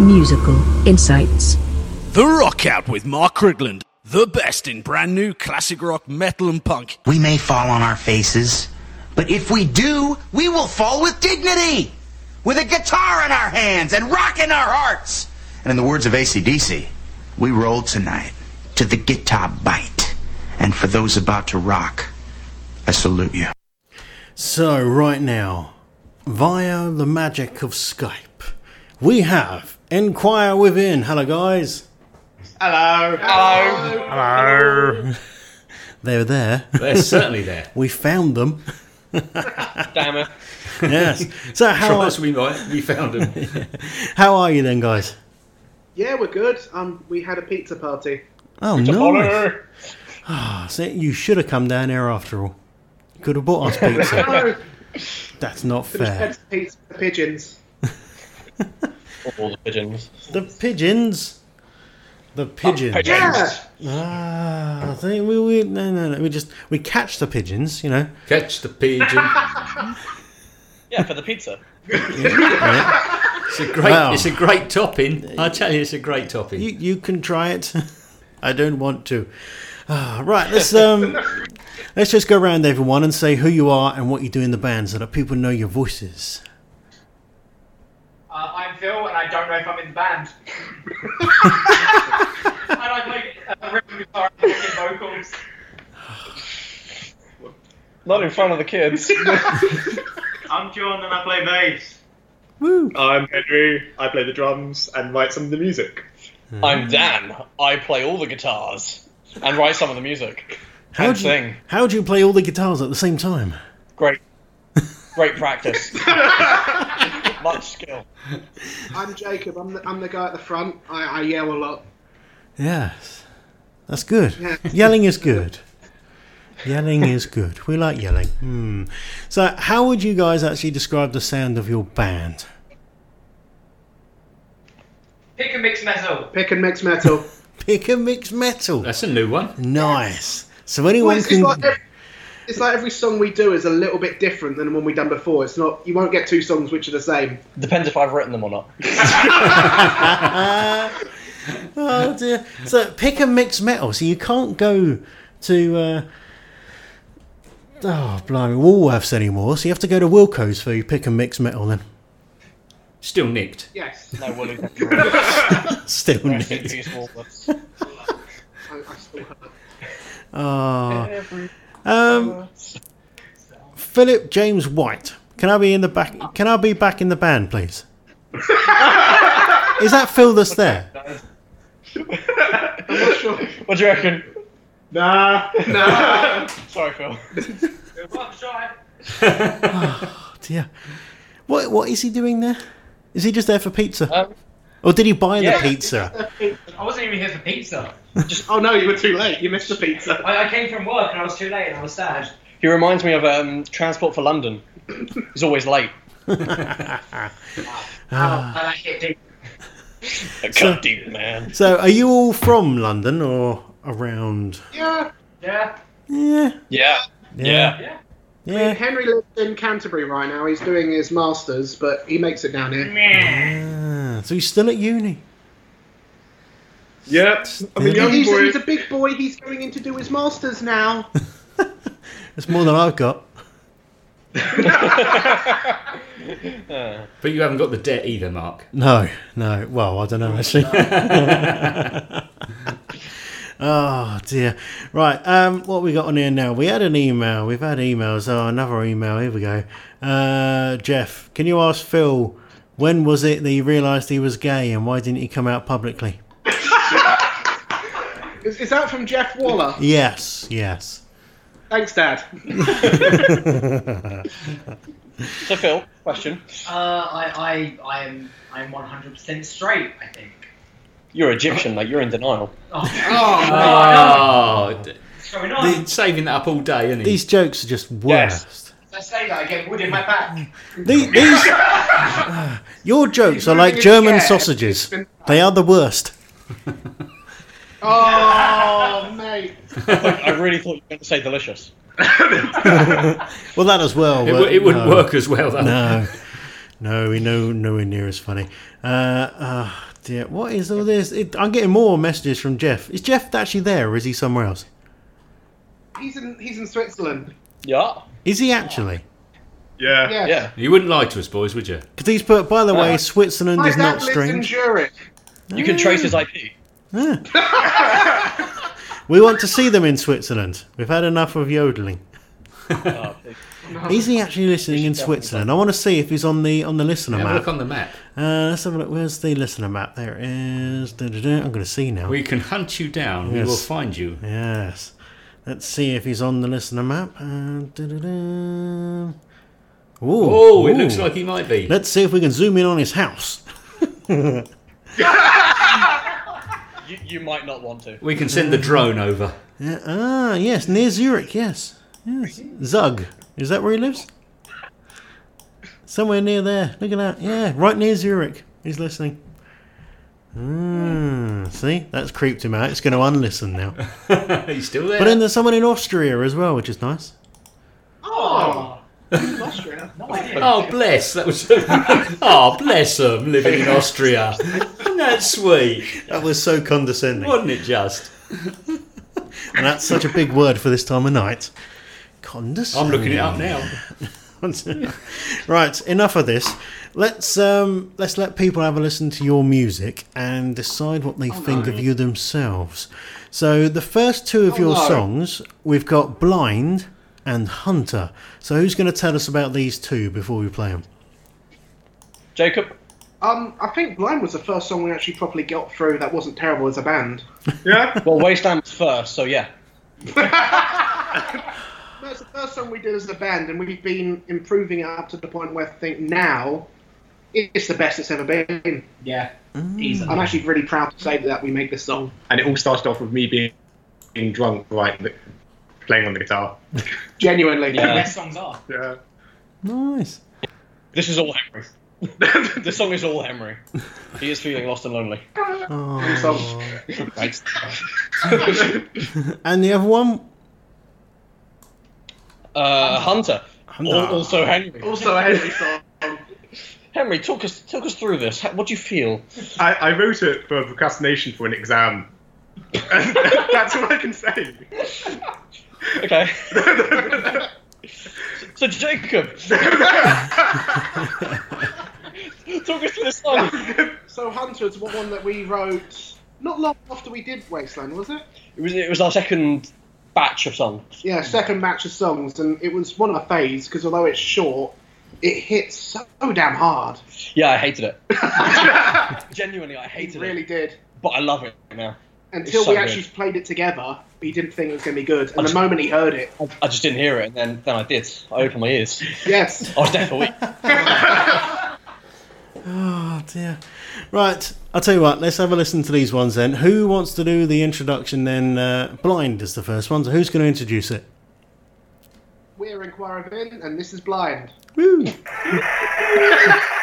Musical Insights. The Rock Out with Mark Krigland. The best in brand new classic rock, metal, and punk. We may fall on our faces, but if we do, we will fall with dignity! With a guitar in our hands and rock in our hearts! And in the words of ACDC, we roll tonight to the guitar bite. And for those about to rock, I salute you. So, right now, via the magic of Skype, we have Enquire Within. Hello, guys. Hello. Hello. Hello. They're there. They're certainly there. we found them. Damn it. Yes. So, how are, Trust we might. We found them. how are you then, guys? Yeah, we're good. Um, we had a pizza party. Oh, nice. Ah, see, you should have come down here after all. Could have bought us pizza. No, That's not finished fair. heads pizza for pigeons. All the pigeons. The pigeons. The pigeons. Yeah. Ah, I think we, we no no no we just we catch the pigeons, you know. Catch the pigeon. Yeah, for the pizza. It's a great. Wow. It's a great topping. I tell you, it's a great topping. You you can try it. I don't want to. Ah, right, let's um let's just go around everyone and say who you are and what you do in the band so that people know your voices. Uh, I'm Phil, and I don't know if I'm in the band. and I play uh, rhythm guitar and vocals. Not in front of the kids. I'm John, and I play bass. Woo! I'm Henry. I play the drums and write some of the music. I'm Dan. I play all the guitars and write some of the music. How and do you, how do you play all the guitars at the same time? Great. Great practice. Much skill. I'm Jacob. I'm the, I'm the guy at the front. I, I yell a lot. Yes. That's good. Yeah. Yelling is good. Yelling is good. We like yelling. Hmm. So, how would you guys actually describe the sound of your band? Pick and mix metal. Pick and mix metal. Pick and mix metal. That's a new one. Nice. So Well, anyone it's, it's can. like every, it's like every song we do is a little bit different than the one we've done before. It's not. You won't get two songs which are the same. Depends if I've written them or not. oh dear. So pick and mix metal. So you can't go to. Uh, oh blimey, Woolworths anymore. So you have to go to Wilko's for your pick and mix metal. Then Still nicked. Yes. No, Willie. still Rest in need. peace, Walnuts. I, I still hurt. Oh. Um, Philip James White. Can I be in the back? Can I be back in the band, please? Is that Phil that's there? I'm not sure. What do you reckon? Nah. No. Sorry, Phil. One shot. Dear. What what is he doing there? Is he just there for pizza? Um, or did he buy yeah. the pizza? I wasn't even here for pizza. Oh no, you were too late. You missed the pizza. I, I came from work and I was too late and I was sad. he reminds me of um, Transport for London. He's always late. Oh, I hit deep. A cut deep, man. So, are you all from London or around? Yeah. Yeah. Yeah. Yeah. Yeah. Yeah. Yeah. Henry lives in Canterbury right now. He's doing his masters, but he makes it down here. Ah, so he's still at uni. Yep. I'm a young He's, boy. he's a big boy. He's going in to do his masters now. It's more than I've got. But you haven't got the debt either, Mark. No, no. Well, I don't know actually. oh dear. Right. Um, what we got on here now? We had an email. We've had emails. Oh, another email. Here we go. Uh, Jeff, can you ask Phil when was it that he realised he was gay and why didn't he come out publicly? Is, is that from Jeff Waller? Yes. Yes. Thanks, Dad. So, Phil, question. Uh, I, I, I am, I am 100% straight. I think. You're Egyptian, mate. You're in denial. Oh, Oh, Oh, d- going on? d- saving that up all day, isn't he? These jokes are just Yes. worst. As I say that, I get wood in my back. These, these your jokes are like German scared. sausages. They are the worst. oh, mate. I really thought you were going to say delicious. Well, that as well. it, w- it wouldn't no. work as well, though. No, No, we know nowhere near as funny. Uh, uh, dear, what is all this? It, I'm getting more messages from Jeff. Is Jeff actually there, or is he somewhere else? He's in he's in Switzerland. Yeah. Is he actually? Yeah. Yes. Yeah. You wouldn't lie to us, boys, would you? Because he's put. By the way, Uh, Switzerland My is dad not lives in strange. Zurich. You can trace his IP. We want to see them in Switzerland. We've had enough of yodeling. Oh, Is he actually listening in Switzerland? I want to see if he's on the on the listener Have a map. look on the map. Uh, let's have a look. Where's the listener map? There it is. Da-da-da. I'm going to see now. We can hunt you down. We will find you. Yes. Let's see if he's on the listener map. Uh. Ooh, Oh, it ooh. looks like he might be. Let's see if we can zoom in on his house. You, you might not want to. We can send the drone over. Yeah, ah, yes, near Zurich. Yes, yes. Zug. Is that where he lives? Somewhere near there. Look at that. Yeah, right near Zurich. He's listening. Mm, see, that's creeped him out. It's going to unlisten now. He's still there. But then there's someone in Austria as well, which is nice. Oh, Austria. No idea. Oh, bless. That was. oh, bless them living in Austria. Isn't that sweet? That was so condescending. Wasn't it just? And that's such a big word for this time of night. Condescending. I'm looking it up now. right, enough of this. Let's um, let's let people have a listen to your music and decide what they think of you themselves. So the first two of Oh, your no. songs, we've got "Blind" and "Hunter." So who's going to tell us about these two before we play them? Jacob? Um, I think Blind was the first song we actually properly got through that wasn't terrible as a band. Yeah. Well, Wasteland was first, so yeah. That's the first song we did as a band, and we've been improving it up to the point where I think now it's the best it's ever been. Yeah. Mm. Easily. I'm actually really proud to say that we make this song. And it all started off with me being, being drunk, right, playing on the guitar. Genuinely. Yeah. Best songs are. Yeah. Nice. This is all Henry. the song is all Henry. He is feeling lost and lonely. Oh. And the other one, Uh, Hunter. Hunter. Al- Also Henry. Also a Henry song. Henry, talk us talk us through this. How- What do you feel? I, I wrote it for procrastination for an exam. That's all I can say. Okay. so Jacob, talk us through the song. So Hunter Hunter's one that we wrote not long after we did Wasteland, was it? It was it was our second batch of songs. Yeah, second batch of songs, and it was one of my faves because although it's short, it hits so damn hard. Yeah, I hated it. Genuinely, I hated It really it. did. But I love it now. Until so we good. actually played it together, he didn't think it was going to be good. And I the just- moment he heard it, I, I just didn't hear it, and then then I did. I opened my ears. yes. I was deaf for a week. Oh dear. Right, I'll tell you what. Let's have a listen to these ones then. Who wants to do the introduction? Then uh, blind is the first one. So who's going to introduce it? We're Inquiring, and this is Blind. Woo!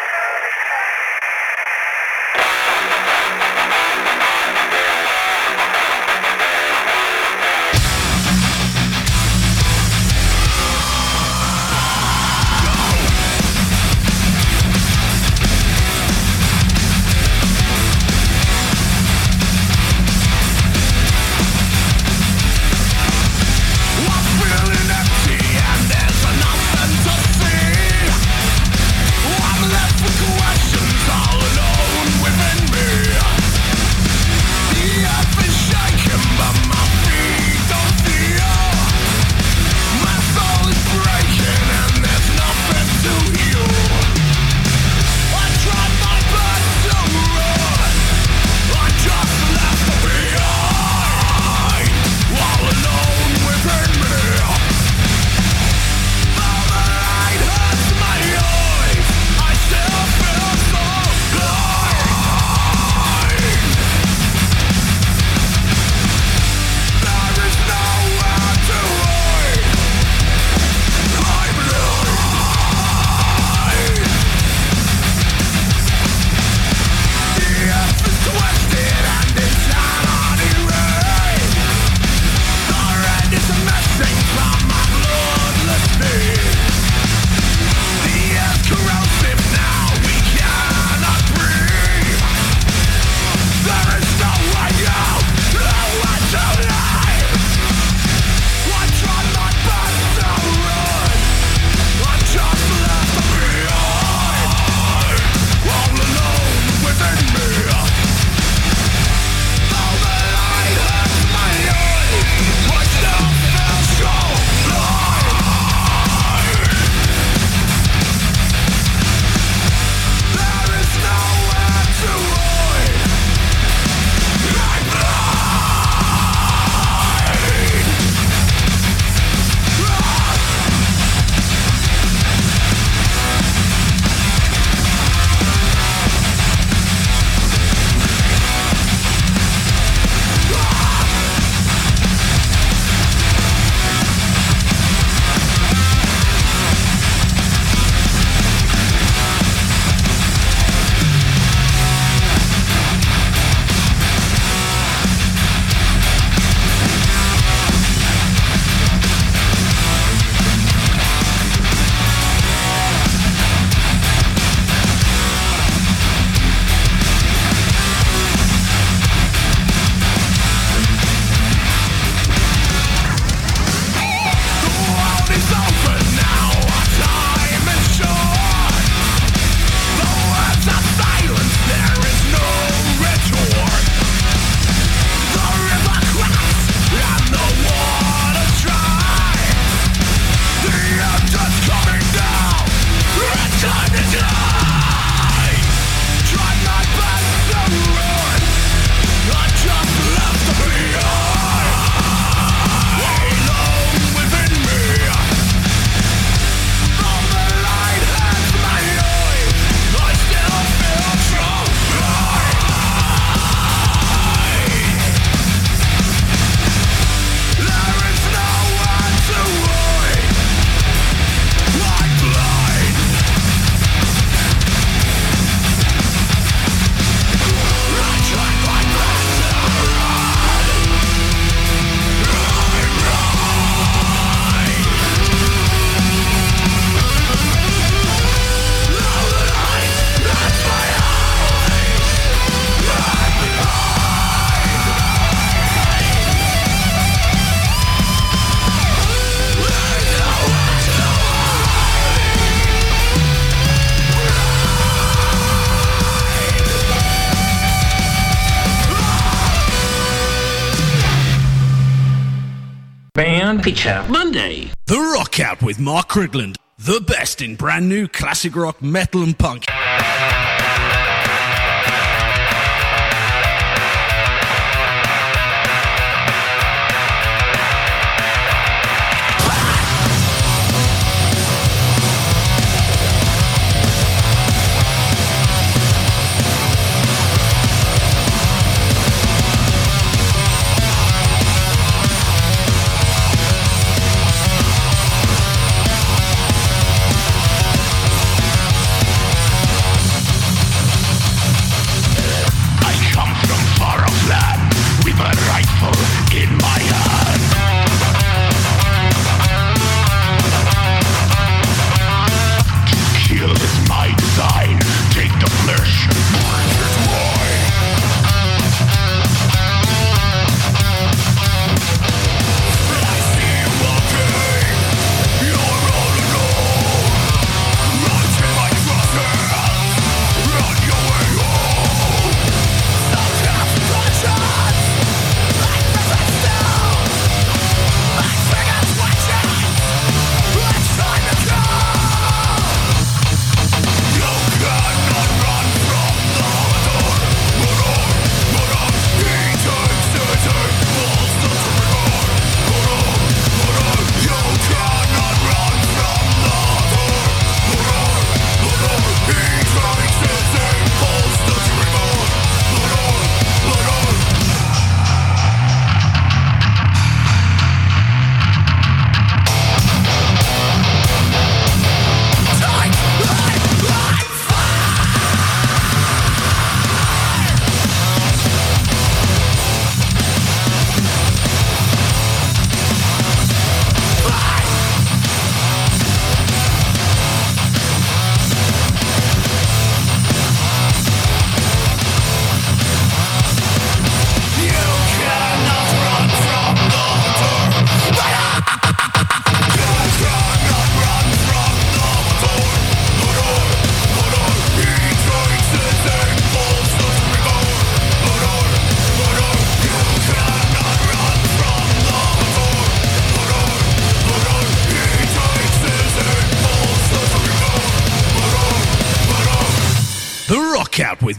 with Mark Krigland. The best in brand new classic rock, metal, and punk.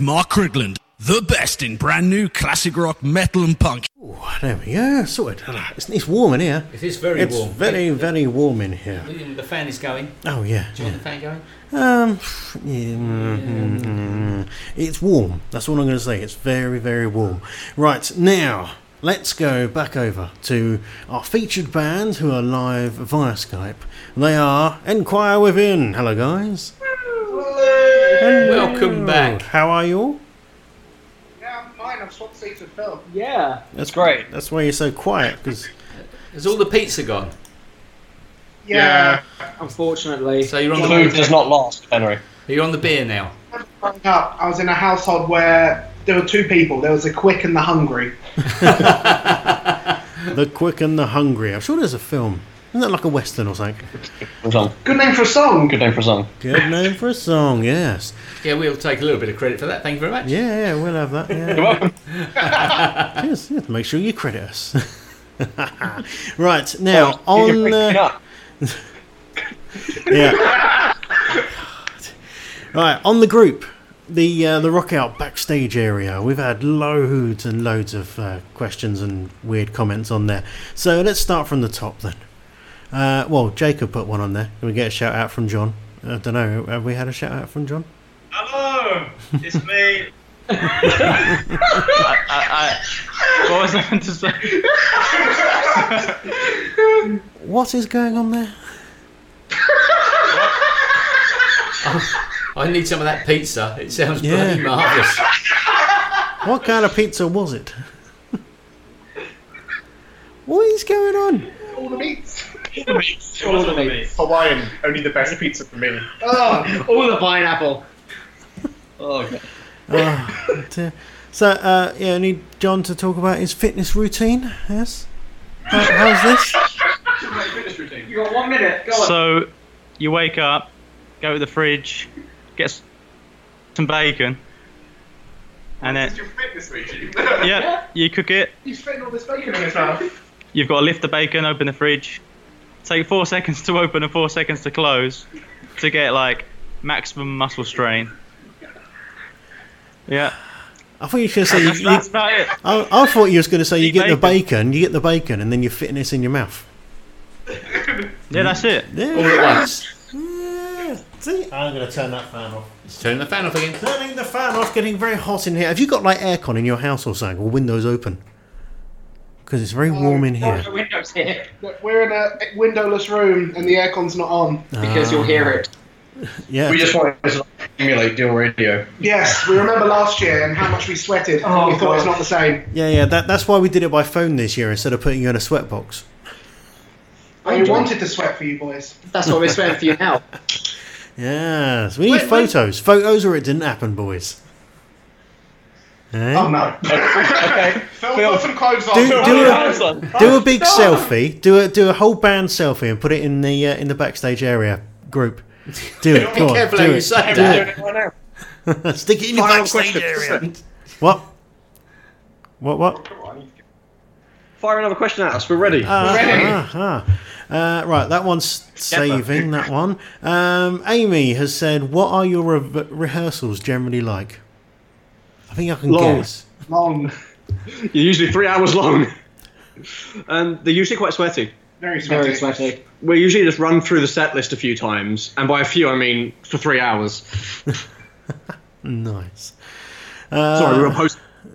Mark Krigland. The best in brand new classic rock, metal, and punk. There we go. Sorted. It's, it's warm in here. It is very it's warm. very, very warm in here. The fan is going. Oh yeah. Do you want the fan going? Um, yeah, mm, mm, mm. it's warm. That's all I'm going to say. It's very, very warm. Right now, let's go back over to our featured band who are live via Skype. They are Enquire Within. Hello, guys. Welcome back. How are you all? Yeah, I'm fine. I've swapped seats with Phil. Yeah. That's great. That's why you're so quiet because Has all the pizza gone? Yeah. Unfortunately. So you're on The the food does not last, Henry. You're on the beer now. Up, I was in a household where there were two people. There was the quick and the hungry. the quick and the hungry. I'm sure there's a film. Isn't that like a western or something? For song. Good name for a song. Good name for a song. Good name for a song. Yes. Yeah, we'll take a little bit of credit for that. Thank you very much. Yeah, yeah, we'll have that. Yeah. You're welcome. yes, yes, make sure you credit us. right now on. Uh, yeah. Right on the group, the uh, the rock out backstage area. We've had loads and loads of uh, questions and weird comments on there. So let's start from the top then. Uh, well, Jacob put one on there. Can we get a shout out from John? I don't know. Have we had a shout out from John? Hello, it's me. I, I, I, what was I meant to say? What is going on there? I need some of that pizza. It sounds Yeah. bloody marvellous. What kind of pizza was it? what is going on? All the meats. All the meats. All the meats. Hawaiian, only the best pizza for me. Oh, all the pineapple. Oh, God. Oh, dear. So, uh, yeah, I need John to talk about his fitness routine. Yes. How, how's this? You got one minute. Go on. So, you wake up, go to the fridge, get some bacon, and then your fitness routine. yeah, you cook it. He's fitting all this bacon in his mouth. You've got to lift the bacon, open the fridge, take four seconds to open and four seconds to close to get like maximum muscle strain. Yeah. I thought you were going to say. That's, you, that's about it. I, I thought you was going to say you Eat get the bacon. bacon, you get the bacon, and then you fit this in your mouth. Yeah, that's it. Yeah. All at once. Yeah. See, I'm going to turn that fan off. Let's turn the fan off again. Turning the fan off, getting very hot in here. Have you got like aircon in your house or something, or windows open? Because it's very warm in here. The windows here We're in a windowless room and the aircon's not on. because you'll hear it. Ah. Yeah. We just wanted to emulate Deal Radio. Yes, we remember last year and how much we sweated. Oh, we thought it's not the same. Yeah, yeah. That, that's why we did it by phone this year instead of putting you in a sweatbox. And we wanted to sweat for you boys. That's why we're sweating for you now. Yes, we need Wait, wait. photos. Photos, or it didn't happen, boys. Eh? Oh no. okay. Phil, put some clothes on. Do, Phil, do, a, some clothes on. do a big selfie. Do a do a whole band selfie and put it in the uh, in the backstage area group. Do it. Be Go on. careful do how you it. say do that. It right now. it. Stick it in your Final backstage question. area. What? What? What? Fire another question at us. We're ready. Ah, Ready. ah, ah. Uh, right, that one's saving. That one. Um, Amy has said, "What are your re- rehearsals generally like?" I think I can Long. guess. Long. You're usually three hours long, and they're usually quite sweaty. Very sweaty. Very sweaty. We usually just run through the set list a few times, and by a few I mean for three hours. Nice. Uh, Sorry, we were post.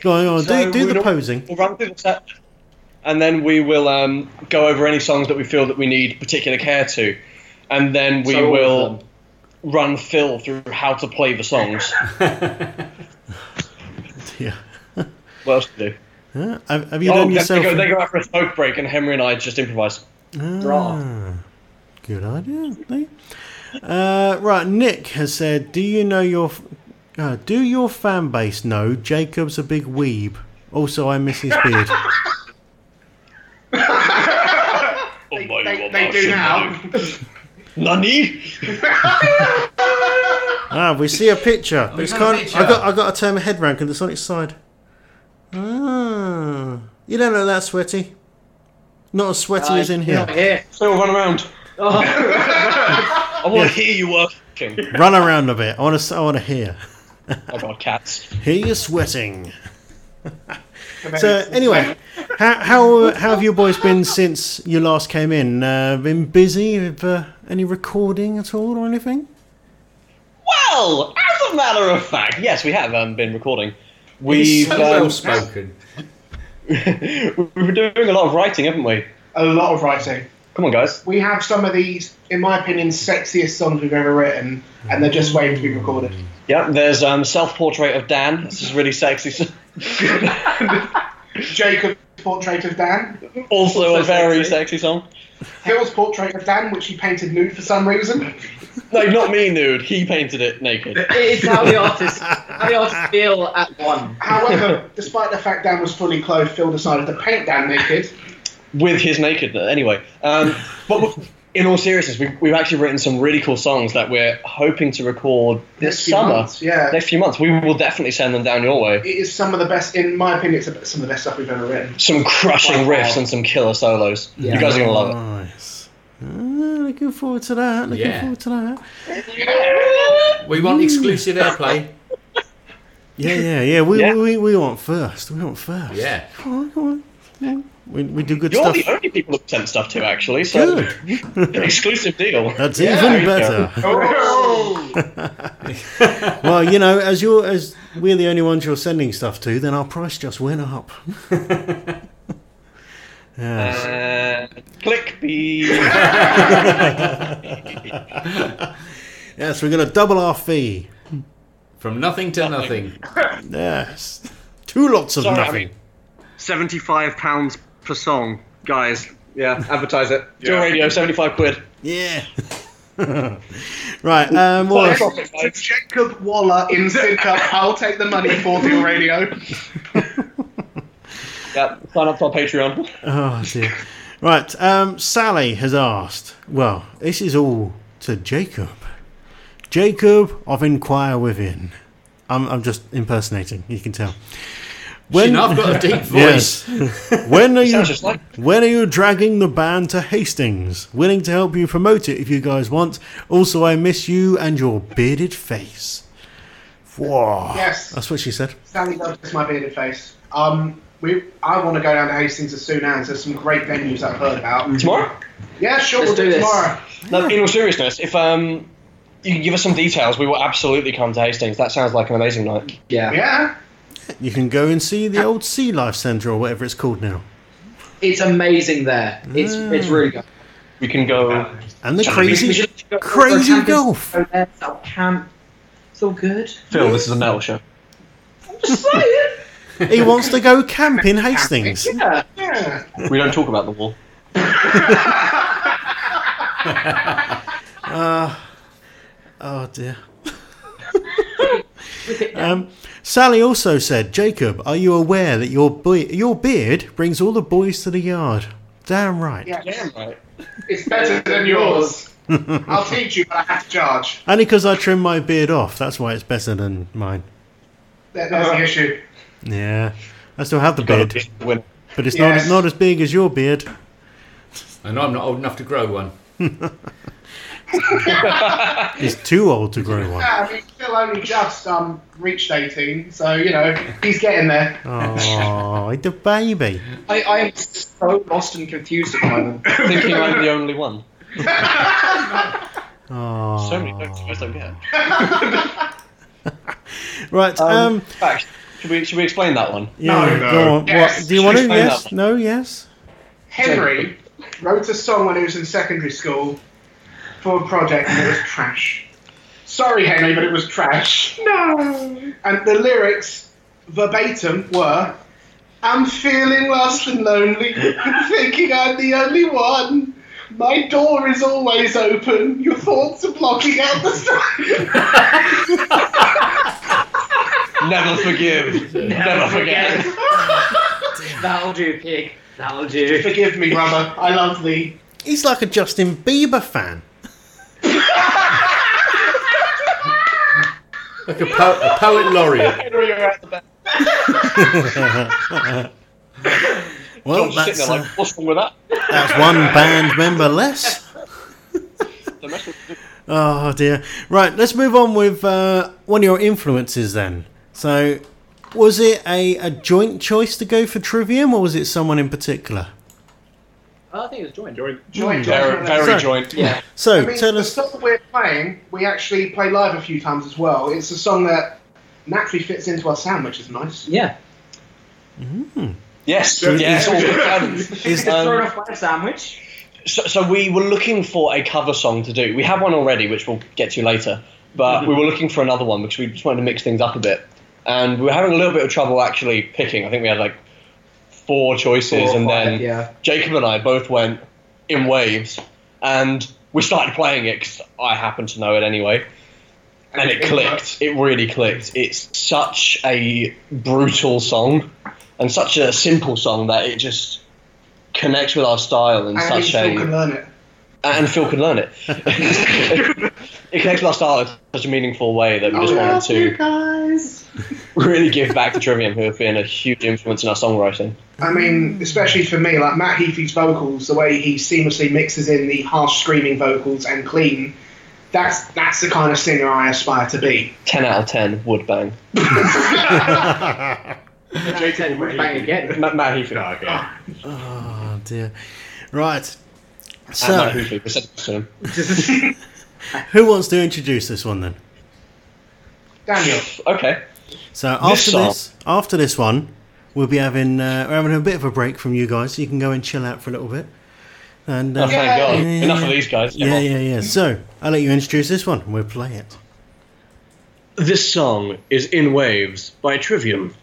Go on, go on. So do do the posing. We'll run through the set, and then we will um, go over any songs that we feel that we need particular care to, and then we So all of will them. run Phil through how to play the songs. Yeah. what else to do? Huh? Have, have you Oh, done they, yourself? go, they go out for a smoke break, and Henry and I just improvise. Ah, good idea. Uh, right, Nick has said, "Do you know your uh, do your fan base know Jacob's a big weeb? Also, I miss his beard." They, they, they do now. Nani? ah, we see a picture. we It's got a kind. picture. I got I got to turn my head round because it's on its side. Ah, you don't know that sweaty. Not as sweaty as in here. here. Phil, run around. Oh, I want to hear you working. Run around a bit. I want to. I want to hear. Oh god, cats. Hear you sweating. So anyway, how how how have you boys been since you last came in? Uh, been busy with uh, any recording at all or anything? Well, as a matter of fact, yes, we have um, been recording. We've so well um, spoken. we've been doing a lot of writing, haven't we? A lot of writing. Come on, guys. We have some of these, in my opinion, sexiest songs we've ever written, and they're just waiting to be recorded. Yeah, there's um, self-portrait of Dan. This is really sexy. Jacob's portrait of Dan. also, Also a very sexy. sexy song. Phil's portrait of Dan, which he painted nude for some reason. No, not me nude. He painted it naked. it is how the artists how the artists feel at one. However, despite the fact Dan was fully clothed, Phil decided to paint Dan naked. with his naked anyway. Um, but w- in all seriousness, we've, we've actually written some really cool songs that we're hoping to record this Next summer. months, yeah. Next few months, we will definitely send them down your way. It is some of the best, in my opinion, it's some of the best stuff we've ever written. Some crushing By far. riffs and some killer solos. You guys are gonna love it. Nice. Ah, looking forward to that. Looking Yeah. forward to that. We want exclusive airplay. Yeah, yeah, yeah. We, Yeah. We, we want first. We want first. Yeah. Come on, come on. Yeah. We, we do good stuff. You're the only people who've sent stuff to, actually. So Good. exclusive deal. That's Yeah, even better. Oh! well, you know, as you're as we're the only ones you're sending stuff to, then our price just went up. yes. Uh, click B. yes, we're going to double our fee. From nothing to nothing. Yes. Two lots of Sorry, I nothing. mean, Seventy-five pounds per song, guys. Yeah, advertise it. Do Yeah. radio, seventy-five quid. Yeah. right. Um, what else? Profit, To. Jacob Waller in Sidcup, I'll take the money for Deal Radio. Yeah, sign up to our Patreon. Oh dear. Right. Um, Sally has asked. Well, this is all to Jacob. Jacob of Inquire Within. I'm, I'm just impersonating. You can tell. When- you know, I've got a deep voice. Yes. when are you? Like- When are you dragging the band to Hastings? Willing to help you promote it if you guys want. Also, I miss you and your bearded face. Whoa. Yes. That's what she said. Stanley does miss my bearded face. Um, we, I want to go down to Hastings as soon as there's some great venues I've heard about. Tomorrow? Yeah, sure, Let's we'll do do this. tomorrow. No, in all seriousness, if um, you can give us some details, we will absolutely come to Hastings. That sounds like an amazing night. Yeah. Yeah. You can go and see the old Sea Life Centre or whatever it's called now. It's amazing there. It's it's really good. We can go. And the crazy, should go- crazy go camping, golf. go there, it's camp. It's all good. Phil, this is a metal show. I'm just saying. He wants to go camp in Hastings. Yeah. Yeah. We don't talk about the wall. Oh dear. um, Sally also said, Jacob, are you aware that your be- your beard brings all the boys to the yard? Damn right. Yeah. Damn right. It's better than yours. I'll teach you, but I have to charge. Only because I trim my beard off. That's why it's better than mine. That, that's the issue. Yeah. I still have the Gotta beard, but it's Yes. not not as big as your beard. And I'm not old enough to grow one. He's too old to grow one. Yeah, he's still only just um reached 18, so you know he's getting there. Oh, the baby. I, I am so lost and confused at the moment. Thinking I'm the only one. Oh. So many notes I don't get. Right. Um, Um. fact, should we should we explain that one? Yeah. No, no. Go on. Yes. What? Do you want to? Yes. No. Yes. Henry wrote a song when he was in secondary school for a project, and it was trash. Sorry, Henry, but it was trash. No. And the lyrics verbatim were. I'm feeling lost and lonely, thinking I'm the only one. My door is always open. Your thoughts are blocking out the sun. Never forgive. Never forget. That'll do, pig. That'll do. Forgive me, brother. I love thee. He's like a Justin Bieber fan. Like a, po- a poet laureate. Henry, you're out the back. Well, I'm that's there uh, like, what's wrong with that? that's one band member less. Don't mess with- Oh dear. Right, let's move on with uh, one of your influences then. So, was it a, a joint choice to go for Trivium, or was it someone in particular? Oh, I think it was joined. Join. Mm, joint, Very, very Sorry. joint. Yeah. So, I mean, tell the us. song that we're playing, we actually play live a few times as well. It's a song that naturally fits into our sound, which is nice. Yeah. Mm-hmm. Yes, Just- yes. all good plans. Is Um, thrown off by a sandwich? So, so we were looking for a cover song to do. We have one already, which we'll get to later. But mm-hmm. we were looking for another one because we just wanted to mix things up a bit. And we were having a little bit of trouble actually picking. I think we had like four choices, Four and five, then yeah. Jacob and I both went in waves, and we started playing it because I happened to know it anyway. And it clicked. It really clicked. It's such a brutal song, and such a simple song that it just connects with our style in And such a Phil can learn it. and Phil could learn it. it connects with our style in such a meaningful way that we just oh, I wanted love you to guys. really give back to Trivium, who have been a huge influence in our songwriting. I mean, especially for me, like Matt Heafy's vocals, the way he seamlessly mixes in the harsh screaming vocals and clean. That's that's the kind of singer I aspire to be. 10 out of 10 would bang. Jacob would bang again. Matt, Matt Heafy. Oh, okay. Oh dear. Right. And Matt So, Heafy. We said it to him. who wants to introduce this one then? Daniel, Okay. So after song- this, after this one, we'll be having uh, we're having a bit of a break from you guys. So you can go and chill out for a little bit. And uh, Oh, thank God. Yeah. Enough of these guys. yeah, yeah, yeah. So I'll let you introduce this one. and We'll play it. This song is In Waves by Trivium.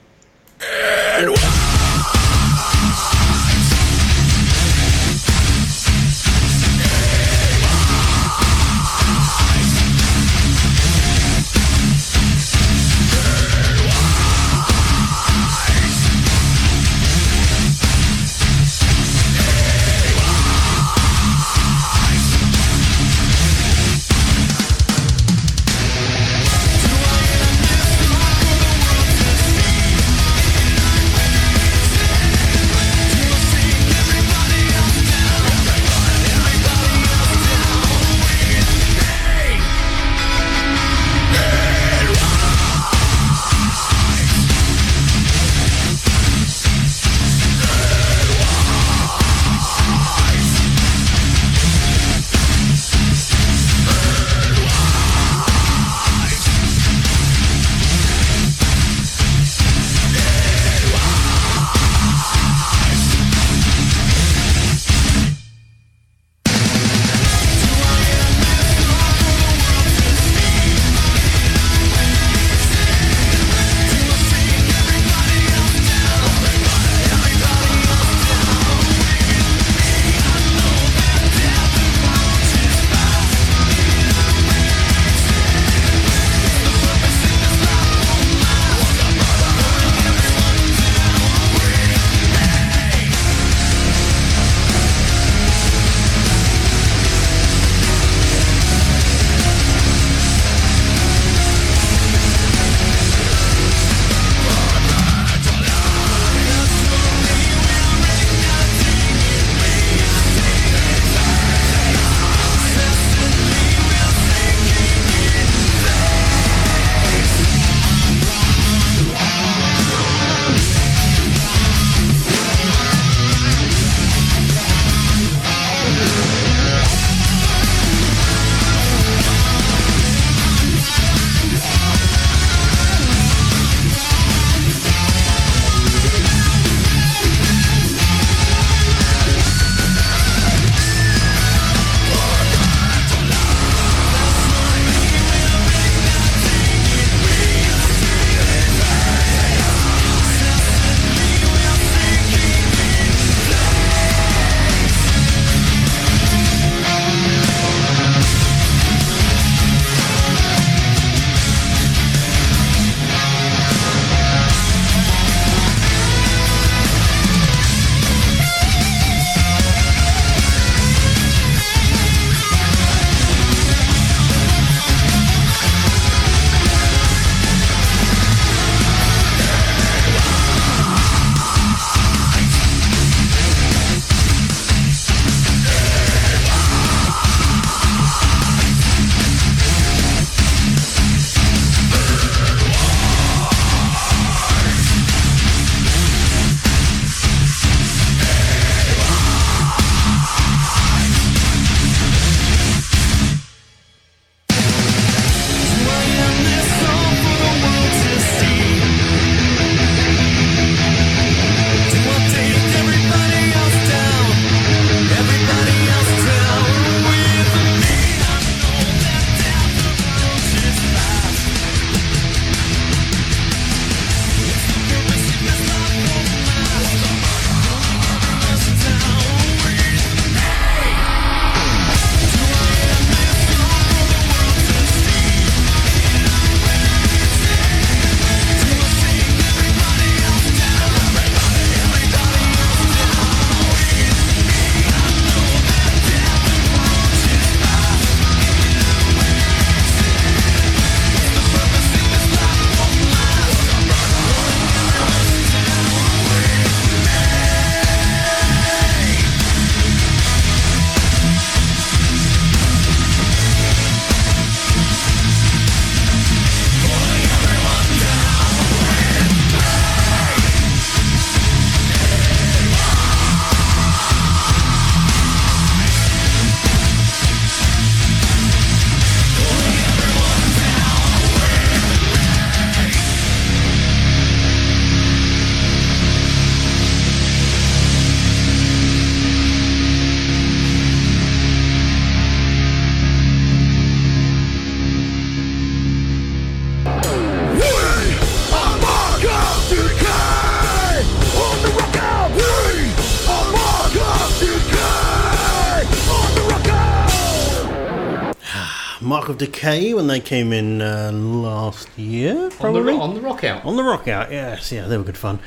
Decay when they came in uh, last year, On the, probably. ro- on the rock out. On the rock out, yes, yeah, they were good fun.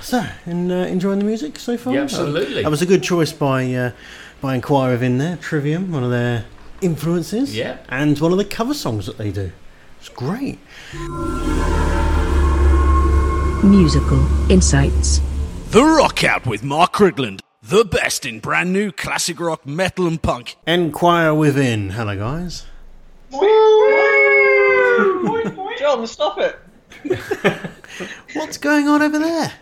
so, and, uh, enjoying the music so far? Yeah, absolutely. That was a good choice by uh, by Inquire Within there, Trivium, one of their influences. Yeah. And one of the cover songs that they do. It's great. Musical insights. The Rock Out with Mark Krigland. The best in brand new classic rock, metal, and punk. Inquire Within. Hello, guys. John, stop it. What's going on over there?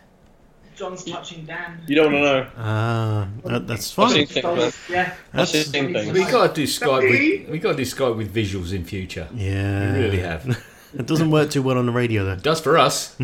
John's touching Dan. You don't want to know. Ah, that, that's fine. seen things, man. Yeah. I've That's- seen things. We got to do Skype. With, we got to do Skype with visuals in future. Yeah. We really have. It doesn't work too well on the radio, though. Does for us.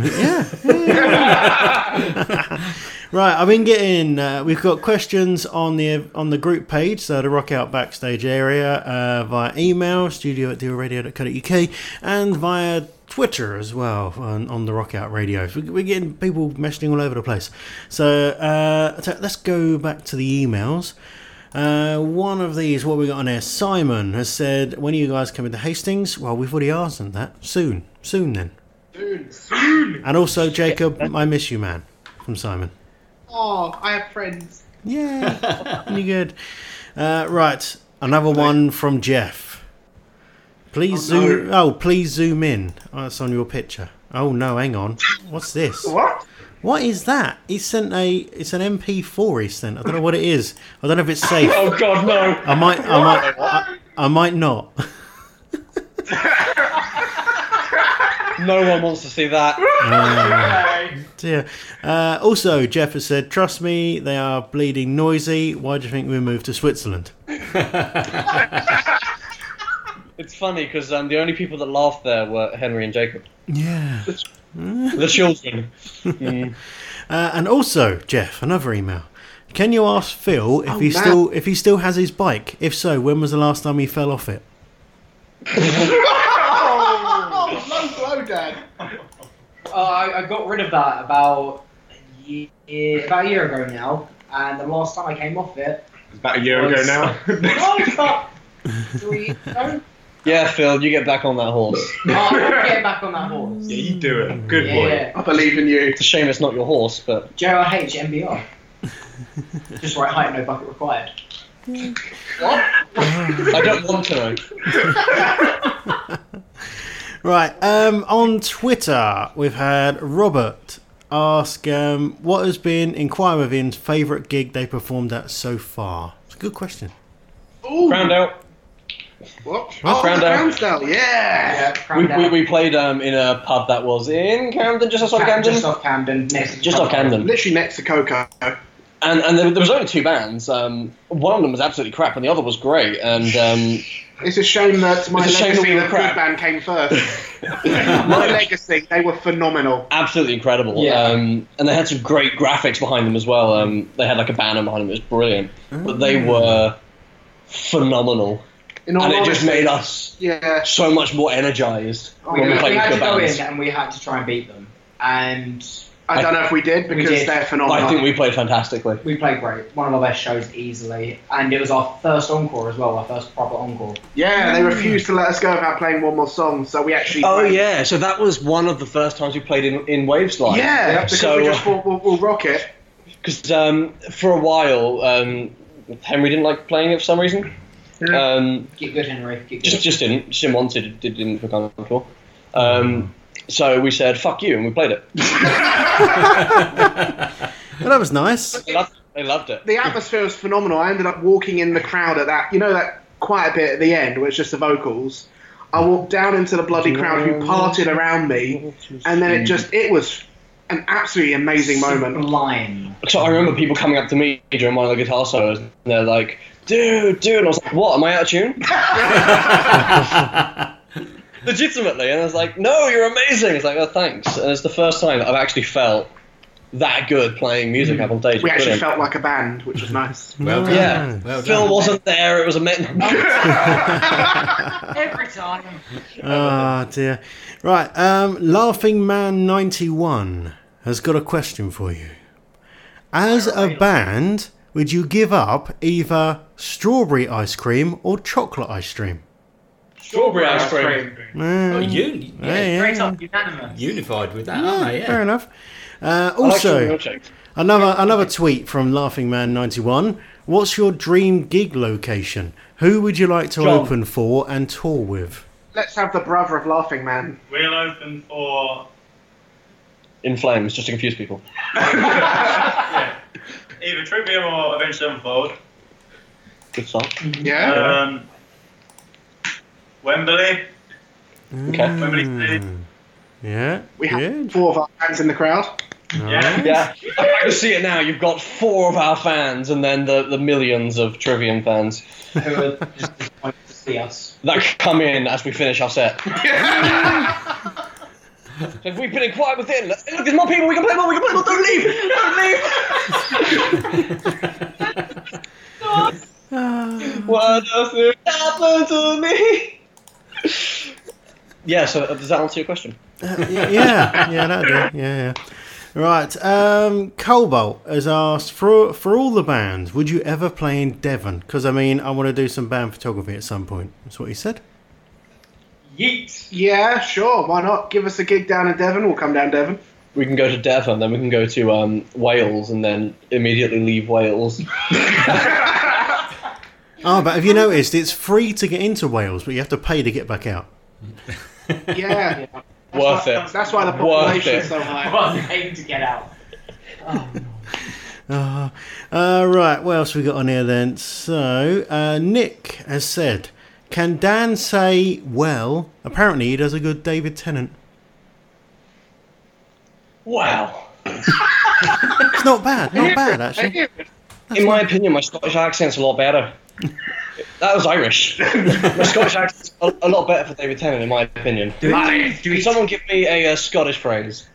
Right, I've been getting. Uh, we've got questions on the on the group page, so the Rock Out backstage area, uh, via email, studio at dealradio.co.uk, and via Twitter as well on, on the Rock Out Radio. We're getting people messaging all over the place. So, uh, so let's go back to the emails. Uh, one of these, what we got on there, Simon has said, when are you guys coming to Hastings? Well, we've already answered that. Soon. Soon then. Soon, soon. And also, Jacob, I miss you, man, from Simon. Oh, I have friends. Yeah, you good. Uh, right, another one from Jeff. Please Oh, no. zoom. Oh, please zoom in. Oh, that's on your picture. Oh no, hang on. What's this? What? What is that? He sent a. It's an MP4. He sent. I don't know what it is. I don't know if it's safe. Oh God, no! I might. I might. I, I might not. No one wants to see that. Dear. Uh, also, Jeff has said, "Trust me, they are bleeding noisy. Why do you think we moved to Switzerland?" It's funny because um, the only people that laughed there were Henry and Jacob, Yeah. the children. Mm. Uh, and also, Jeff, another email. Can you ask Phil if Oh, he man. still if he still has his bike? If so, when was the last time he fell off it? Oh, low blow, Dad. Uh, Oh, I, I got rid of that about a year, about a year ago now, and the last time I came off it, It's about a year ago now. oh, it's about three years ago. Yeah, Phil, you get back on that horse. Oh, I'll get back on that horse. yeah, you do it. Good boy. Yeah. I believe in you. It's a shame it's not your horse, but JRH MBR. Just right height, no bucket required. What? I don't want to know. Right. Um, on Twitter, we've had Robert ask, um, "What has been Inquire Within's favourite gig they performed at so far?" It's a good question. Ooh. Crowned out. What? What? Oh, Crown the. Crownsdale, yeah. Yeah, We, Crown we, we played um, in a pub that was in Camden, just outside of Camden. Just off Camden. Next Just off Camden. Literally next to KOKO. And, and there, there was only two bands. Um, one of them was absolutely crap, and the other was great. And um, It's a shame that my It's a shame that legacy we were of crap. good band came first. my legacy, they were phenomenal. absolutely incredible. Yeah. Um, and they had some great graphics behind them as well. Um, they had like a banner behind them. It was brilliant. But they were phenomenal. In all And it just made us Yeah. so much more energized Oh, We, when we we played had with to good go bands. in and we had to try and beat them. And I don't know if we did We because did. they're phenomenal. I think we played fantastically. we played great. One of our best shows easily. And it was our first encore as well, our first proper encore. Yeah, they refused to let us go without playing one more song, so we actually. Oh played. yeah, so that was one of the first times we played in in Waves Live. Yeah, because so we just thought we'll, we'll rock it. because um, for a while um, Henry didn't like playing it for some reason. Um, Get good, Henry. Get good. just just didn't just didn't want to did- didn't feel comfortable. Um, so we said fuck you and we played it. Well, that was nice. They loved, they loved it. The atmosphere was phenomenal. I ended up walking in the crowd at that, you know, that quiet bit at the end where it's just the vocals. I walked down into the bloody crowd who parted around me, and then it just, it was an absolutely amazing moment. Sublime. So I remember people coming up to me during one of the guitar solos and they're like, dude, dude, and I was like, what? Am I out of tune? Legitimately, and I was like, no, you're amazing. It's like, oh, thanks. And it's the first time that I've actually felt that good playing music up on stage. We actually felt like a band, which was nice. Well done. Yeah, Well Phil wasn't there. It was a man. Every time. Oh dear. Right. Um, Laughing Man ninety one has got a question for you. As a band, would you give up either strawberry ice cream or chocolate ice cream? Strawberry ice cream. Mm. Oh, uni- Yeah, yeah, yeah, yeah. unanimous. Unified with that, Yeah, aren't they? Yeah. Fair enough. Uh, I like also, another another tweet from Laughing Man ninety one. What's your dream gig location? Who would you like to John. open for and tour with? Let's have the brother of Laughing Man. We'll open for In flames, just to confuse people. yeah, either Trivium or Avenged Sevenfold. Good start. Yeah. Um, Wembley. Okay. Wembley Stadium. Mm. Yeah. we have good. four of our fans in the crowd. Yeah. Yeah, I can see it now. You've got four of our fans, and then the, the millions of Trivium fans Who are just disappointed to see us. that come in as we finish our set. So We've been in quiet within. Look, there's more people. We can play more. We can play more. Don't leave. Don't leave. what does it happen to me? Yeah. So uh, does that answer your question? Uh, yeah, yeah, yeah, that'd do. Yeah, yeah. Right. Um, Cobalt has asked for for all the bands. Would you ever play in Devon? Because I mean, I want to do some band photography at some point. That's what he said. Yeet. Yeah, sure. Why not? Give us a gig down in Devon. We'll come down Devon. We can go to Devon, then we can go to um, Wales, and then immediately leave Wales. Oh, but have you noticed it's free to get into Wales, but you have to pay to get back out. Yeah. Worth why, it. That's why the Worth population's it. so high. Worth aim to get out. Uh, uh, right, what else we got on here then? So, uh, Nick has said, can Dan say, well, apparently he does a good David Tennant. Wow. It's not bad, not bad actually. In my opinion, my Scottish accent's a lot better. That was Irish. my Scottish accent's a, a lot better for David Tennant, in my opinion. Do we? Do Can someone give me a uh, Scottish phrase?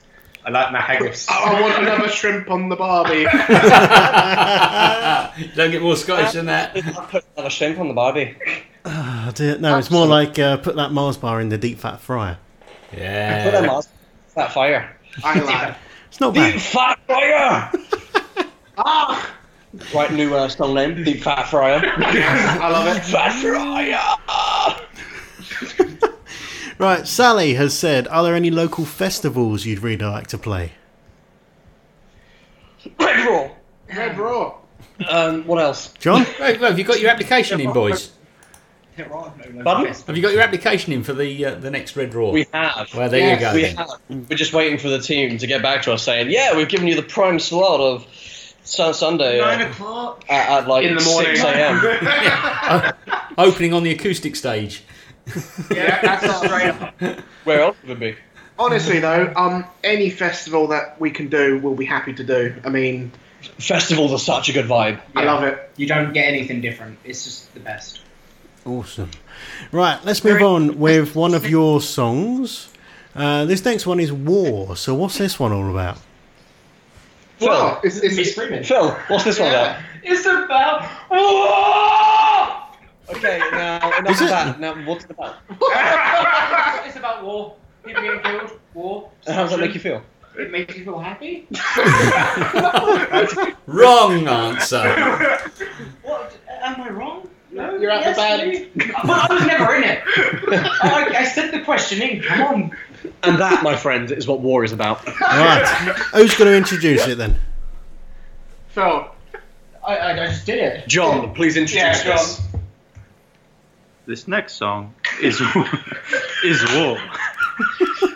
I like my haggis. I, I want another shrimp on the barbie. Don't get more Scottish than that. I'll put another shrimp on the barbie. Oh, dear. No, it's more like uh, put that Mars bar in the deep fat fryer. Yeah. Put that Yeah. mask. That fire. I like. It's not Deep bad. Fat Fryer! Ah, right, new uh, song name, Deep Fat Fryer. I love it. Fat Fryer! Right, Sally has said, are there any local festivals you'd really like to play? Red Raw! Red Raw. Um, what else? John? Right, well, have you got your application in, boys? Pardon? Have you got your application in for the uh, the next Red Raw? We have. Well, there Yes, you go. We then. have. We're just waiting for the team to get back to us saying, yeah, we've given you the prime slot of Sun Sunday Nine uh, o'clock. at, at like In the morning. 6 a.m. Opening on the acoustic stage. Yeah, that's straight up. Where else would it be? Honestly, though, um, any festival that we can do, we'll be happy to do. I mean, Festivals are such a good vibe. I love it. You don't get anything different. It's just the best. Awesome. Right, let's move on with one of your songs. Uh, this next one is War. So, what's this one all about? Phil, Wow, it's, it's, Me screaming. Phil, what's this one about? It's about. about? Okay, now enough Is of it? that. Now, what's it about? it's about war. People getting killed. War. And how does that make you feel? It makes you feel happy. Wrong answer. What? Am I wrong? No. You're out the yes, band. maybe. Well, I was never in it. I, I said the question in. Come on. And that, my friend, is what war is about. Right, who's going to introduce it then? So, I, I, I just did it. John, please introduce Yeah, John. this. This next song is is War.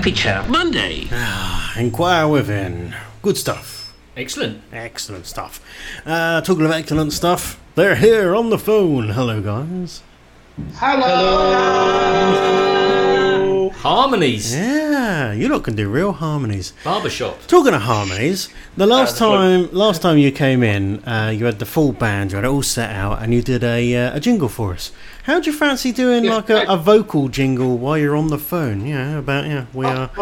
band feature Monday. Inquire within. Good stuff. Excellent. Excellent stuff. Uh, talking of excellent stuff, they're here on the phone. Hello, guys. Hello. Harmonies. Yeah, you lot can do real harmonies. Barbershop. Talking of harmonies, the last Uh, time last time you came in, uh, you had the full band, you had it all set out, and you did a uh, a jingle for us. How'd you fancy doing like a, a vocal jingle while you're on the phone? Yeah, about yeah, we are.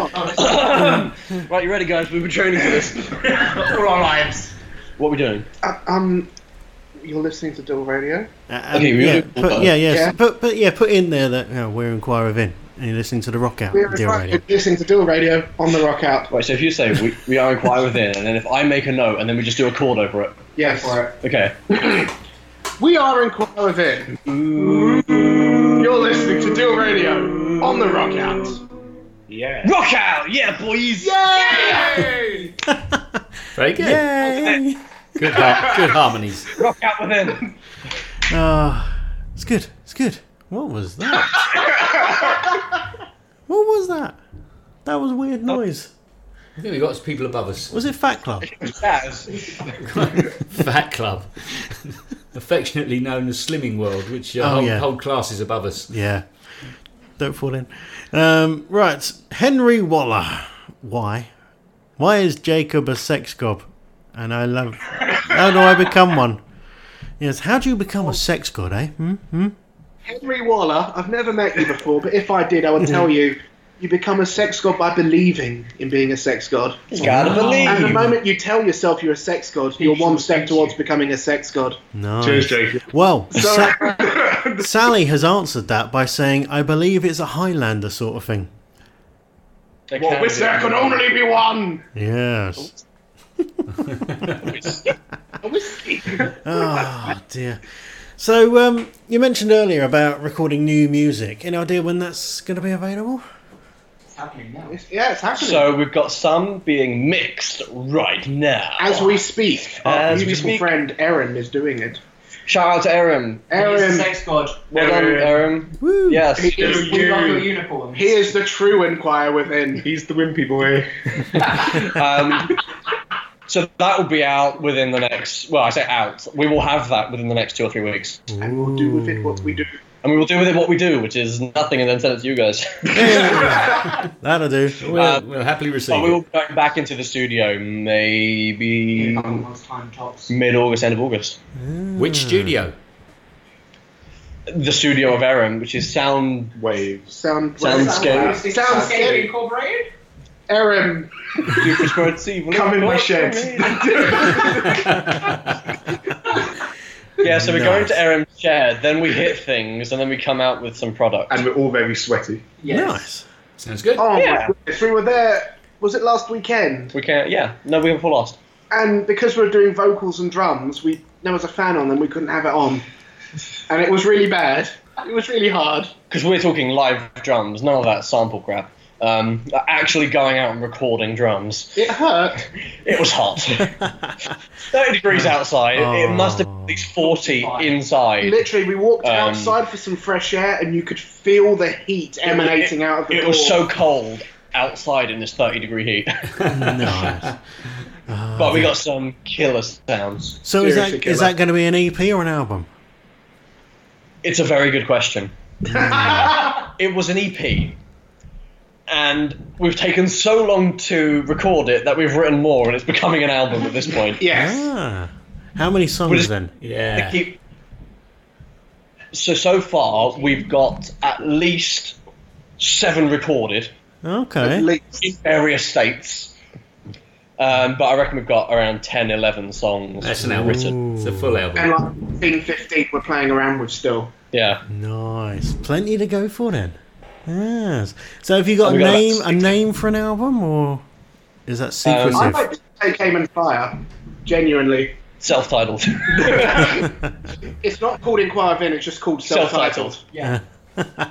right, you ready, guys? We've been training for this all our lives. What are we doing? Uh, um, you're listening to Deal Radio. Uh, Okay, we're yeah, gonna put, yeah, yeah, Yeah. But but yeah, put in there that you know, we're Inquire Within, and you're listening to the Rock Out We're Deal Radio. listening to Deal Radio on the Rock Out. Right, so if you say we, we are inquire within, and then if I make a note, and then we just do a chord over it. Yes. Okay. We are Inquire Within. You're listening to Deal Radio on the Rock Out. Yeah. Rock out, yeah, boys. Yay! Very good. Yay! Good, har- good harmonies. Rock out within. Ah, it's good. It's good. What was that? what was that? That was a weird noise. I think we got people above us. Was it Fat Club? Fat Club. Affectionately known as Slimming World, which uh, Oh, hold, yeah. hold classes above us. Yeah. Don't fall in. Um, right, Henry Waller. Why? Why is Jacob a sex gob? And I love. How do I become one? Yes. How do you become a sex god? Eh? Hmm. Hmm. Henry Waller, I've never met you before, but if I did, I would mm-hmm. tell you, you become a sex god by believing in being a sex god. You gotta believe. And the moment you tell yourself you're a sex god, you're one step towards becoming a sex god. Nice. Cheers, Jacob. Well, Sa- Sally has answered that by saying, "I believe it's a Highlander sort of thing." Well, which there can only be one. Yes. Oh dear. So um, you mentioned earlier about recording new music. Any idea when that's going to be available? It's happening now. Yeah, it's happening. So we've got some being mixed right now. As we speak, our As we beautiful speak. friend Erin is doing it. Shout out to Aaron. He's Erin, sex god. Well done, Aaron. Woo. Yes. he is, We love your you. uniforms. he is the true inquire within. He's the wimpy boy. Um, so that will be out within the next. Well, I say out. We will have that within the next two or three weeks, And we'll do with it what we do. and we will do with it what we do, which is nothing, and then send it to you guys. That'll do. We'll, Uh, we'll happily receive But we will it. be going back into the studio maybe In a couple of months' time, tops. mid August, end of August. Which studio? The studio of Aaron, which is Sound Waves. Sound, Soundscape. Soundscape. Soundscape Incorporated? Erin, Super Spread Evil. come in my shed. Yeah, so we go Nice. into Aaron's shed, then we hit things, and then we come out with some product. And we're all very sweaty. Yes. Nice. Sounds good. oh Yeah. my goodness, we were there. Was it last weekend? We can't. Yeah, no, we have full lost. And because we were doing vocals and drums, we there was a fan on and we couldn't have it on, and it was really bad. It was really hard. Because we're talking live drums, none of that sample crap. Um, actually going out and recording drums. It hurt. It was hot. 30 degrees outside. It must have been at least 40 inside. Literally, we walked Um, outside for some fresh air, and you could feel the heat emanating out of the It door. was so cold outside in this 30 degree heat. Nice. but we got some killer sounds. So is that Seriously is killer. that going to be an EP or an album? It's a very good question. it was an EP. And we've taken so long to record it that we've written more, and it's becoming an album at this point. Yes. Ah. How many songs just- then? Yeah. Keep- So so far, we've got at least seven recorded At Okay. least. in various states. Um, but I reckon we've got around 10, 11 songs That's an album. written. It's a full album. And like 15, 15 we're playing around with still. Yeah. Nice. Plenty to go for then. Yes. So have you got Have a we got name a name for an album or is that Um, I secretive? like to take Aim and Fire. Genuinely. Self-titled. It's not called Inquire Vin, it's just called self-titled. Self-titled. Yeah.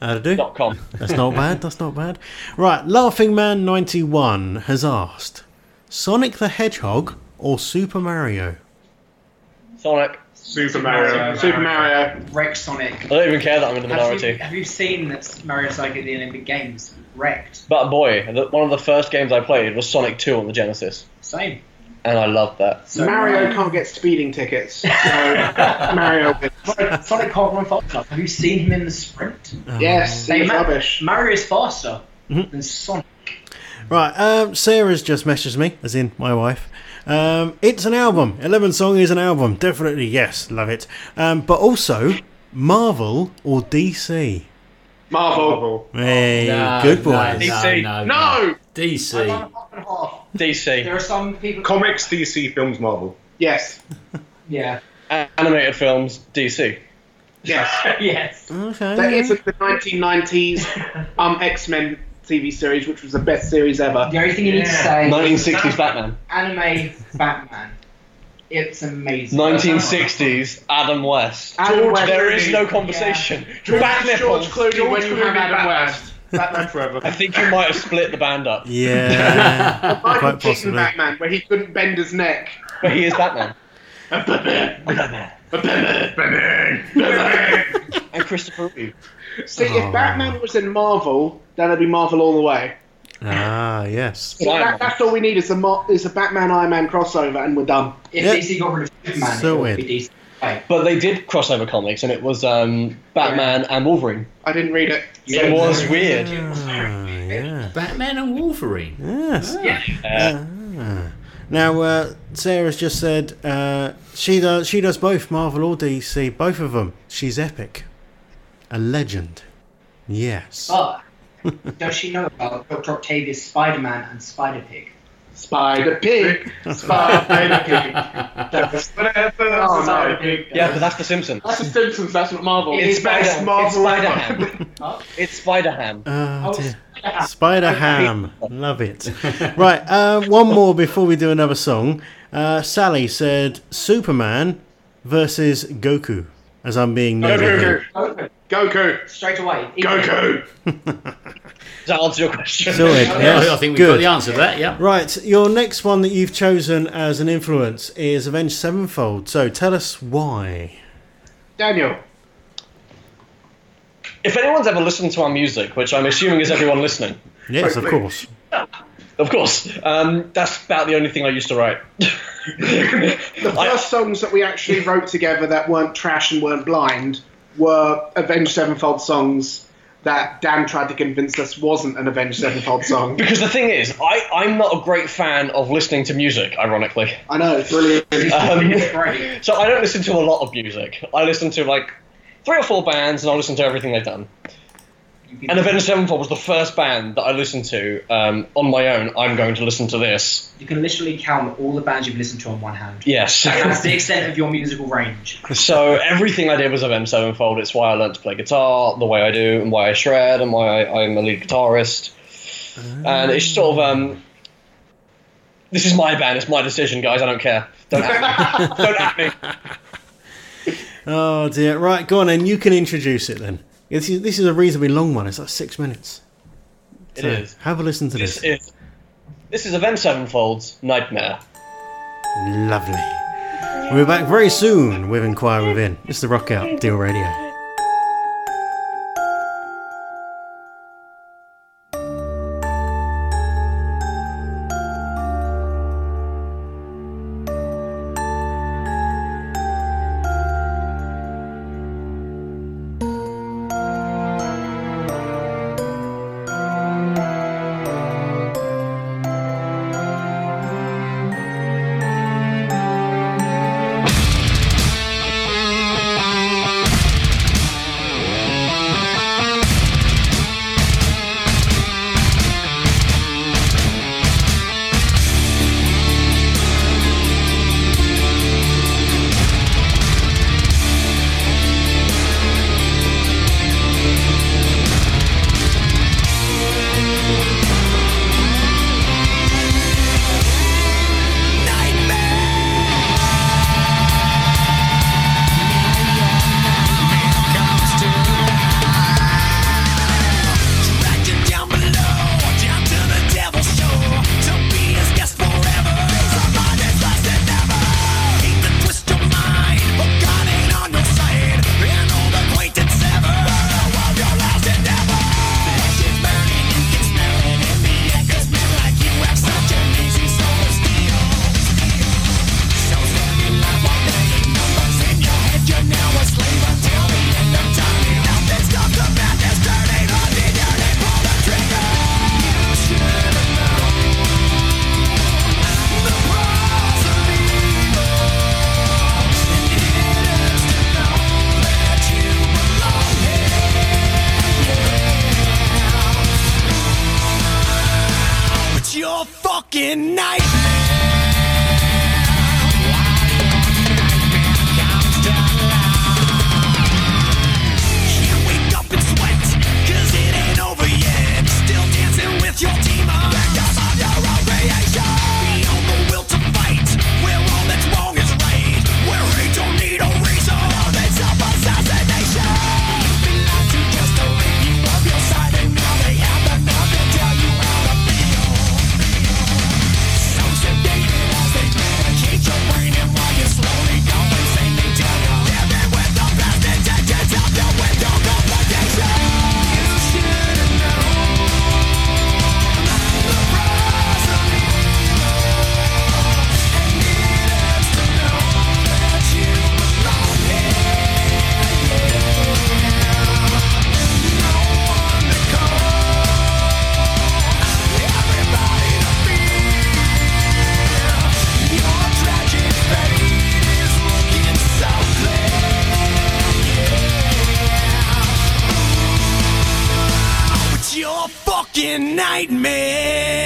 That'll do. Dot com. That's not bad. That's not bad. Right. Laughing Man ninety one has asked, Sonic the Hedgehog or Super Mario? Sonic. Super Mario. Super Mario. Rex Sonic. I don't even care that I'm in the Have you, minority. have you seen that Mario Sonic at the Olympic Games? wrecked. But boy, the, one of the first games I played was Sonic 2 on the Genesis, Same. and I loved that. So Mario can't get speeding tickets. So Mario wins. Sonic, Sonic can't run fast enough. Have you seen him in the sprint? Yes, They he's ma- rubbish. Mario is faster Mhm. than Sonic. Right, um, Sarah's just messaged me, as in my wife. Um, it's an album. 11 Song is an album. Definitely, yes, love it. Um, but also, Marvel or DC? Marvel. Hey, No, good no. DC. No, no, No! DC. Half and half. DC. There are some people. Comics, DC, films, Marvel. Yes. Yeah. Animated films, DC. Yes. yes. Okay. That is the 1990s um, X Men TV series, which was the best series ever. The only thing you need to say. 1960s Batman. Anime Batman. It's amazing. 1960s Adam West. Adam West there is no conversation. George, Back George nipples. Clooney George when you have Adam Batman. West. Batman forever. I think you might have split the band up, Yeah, Michael quite Keaton possibly. Batman, where he couldn't bend his neck. but he is Batman. Batman. Batman. Batman. and Christopher Reeve. See, Oh. if Batman was in Marvel, then it'd be Marvel all the way. Ah, yes. So that, that's all we need is a Mar- is a Batman Iron Man crossover, and we're done. If Yeah. DC got rid of Superman, So it would weird. be DC. Right. But they did crossover comics, and it was um, Batman and Wolverine. I didn't read it. So it was weird. Ah, yeah. Batman and Wolverine. Yes. Uh, Ah. Now, uh, Sarah's just said uh, she does she does both Marvel or DC, both of them. She's epic, a legend. Yes. But does she know about Dr. Octavius Spider-Man and Spider-Pig? Spider Pig. Spider Pig. Oh no. yeah, but that's The Simpsons. That's the Simpsons. That's not Marvel. It It's is Spider. best It's Marvel Spider ever. Ham. Huh? It's Spider Ham. Oh, Oh. Spider-Ham. Spider Ham, love it. right, uh, one more before we do another song. Uh, Sally said Superman versus Goku, as I'm being nerdy. here. Goku. Goku. Goku. Straight away. Goku. Does that answer your question? Sorted, yes, I think we've got good. the answer to that, yeah. Right, your next one that you've chosen as an influence is Avenged Sevenfold. So tell us why. Daniel. If anyone's ever listened to our music, which I'm assuming is everyone listening, Yes, of course. of course, um, that's about the only thing I used to write. The first songs that we actually wrote together that weren't trash and weren't blind were Avenged Sevenfold songs that Dan tried to convince us wasn't an Avenged Sevenfold song. Because the thing is, I, I'm not a great fan of listening to music, ironically. I know, it's brilliant. Um, so I don't listen to a lot of music. I listen to like three or four bands, and I listen to everything they've done. And Avenged Sevenfold was the first band that I listened to um, on my own. I'm going to listen to this. You can literally count all the bands you've listened to on one hand. Yes. That's the extent of your musical range. so everything I did was Avenged Sevenfold. It's why I learned to play guitar the way I do, and why I shred, and why I, I'm a lead guitarist. And it's sort of um. This is my band. It's my decision, guys. I don't care. Don't at me. don't at me. Oh dear. Right, go on and You can introduce it then. This is, this is a reasonably long one. It's like six minutes. It So, is. Have a listen to This this. is. This is Avenged Sevenfold's Nightmare. Lovely. We'll be back very soon with Inquire Within. It's the Rock Out Deal Radio. Nightmare.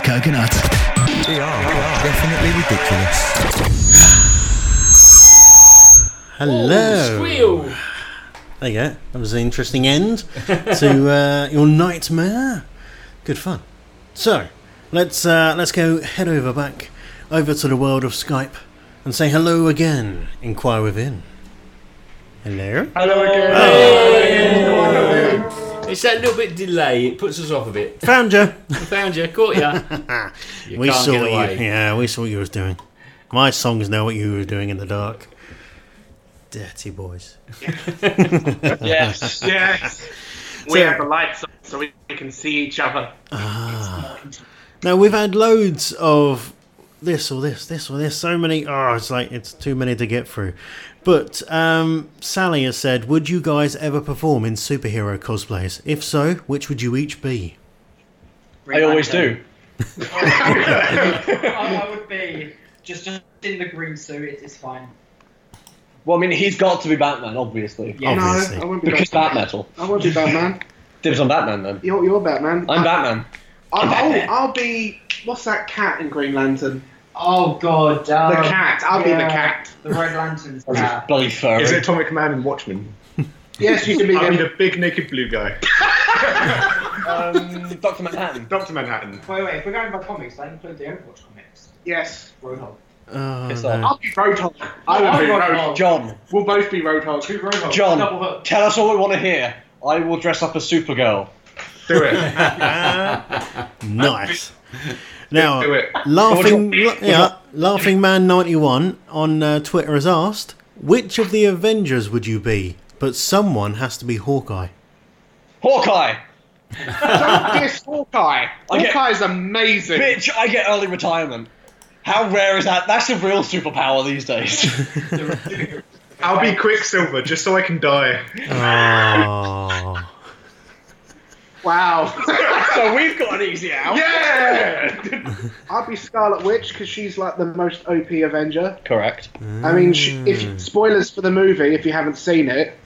One with the biggest coconuts. We are, we are definitely ridiculous. Hello. squeal. There you go. That was an interesting end to uh, your nightmare. Good fun. So let's uh, let's go head over back over to the world of Skype and say hello again. Inquire within. Hello. Hello It's that little bit delay. It puts us off a bit. Found you. Found you. Caught ya. You we saw what you. Yeah, we saw what you was doing. My songs know what you were doing in the dark. Dirty boys. Yes, yes. We So- have the lights on so we can see each other. Ah. Now we've had loads of this or this, this or this. So many. Oh, it's like it's too many to get through. But um, Sally has said, "Would you guys ever perform in superhero cosplays? If so, which would you each be?" I always do. I, I would be just just in the green suit. It's fine. Well, I mean, he's got to be Batman, obviously. Yeah. No, I won't be Because Batman. Bat Metal. I won't be Batman. Dibs on Batman then. You're, you're Batman. I'm Batman. I'll, I'll, I'll be. What's that cat in Green Lantern? Oh God. Um, The cat. I'll be the cat. The Red Lantern's Or just cat. bloody furry. Is it Atomic Man and Watchmen? Yes, you can be I mean, the. the big naked blue guy. um, Doctor Manhattan. Doctor Manhattan. Wait, wait. If we're going by comics, that include the Overwatch comics. Yes. Roadhog. Oh, It's no. I'll be Roadhog. I will I'll be be Roadhog. Roadhog. John. We'll both be Roadhog. Two Roadhogs. Double John, tell us all we want to hear. I will dress up as Supergirl. Do it. nice. Now, Do it. laughing, Which one- la- yeah, laughing man ninety one on uh, Twitter has asked, "Which of the Avengers would you be?" But someone has to be Hawkeye. Hawkeye! Don't diss Hawkeye. I get- Hawkeye's amazing. Bitch, I get early retirement. How rare is that? That's a real superpower these days. I'll be Quicksilver just so I can die. Oh. Wow. so we've got an easy out. Yeah! I'll be Scarlet Witch because she's like the most OP Avenger. Correct. I mean, she, hmm. if spoilers for the movie if you haven't seen it,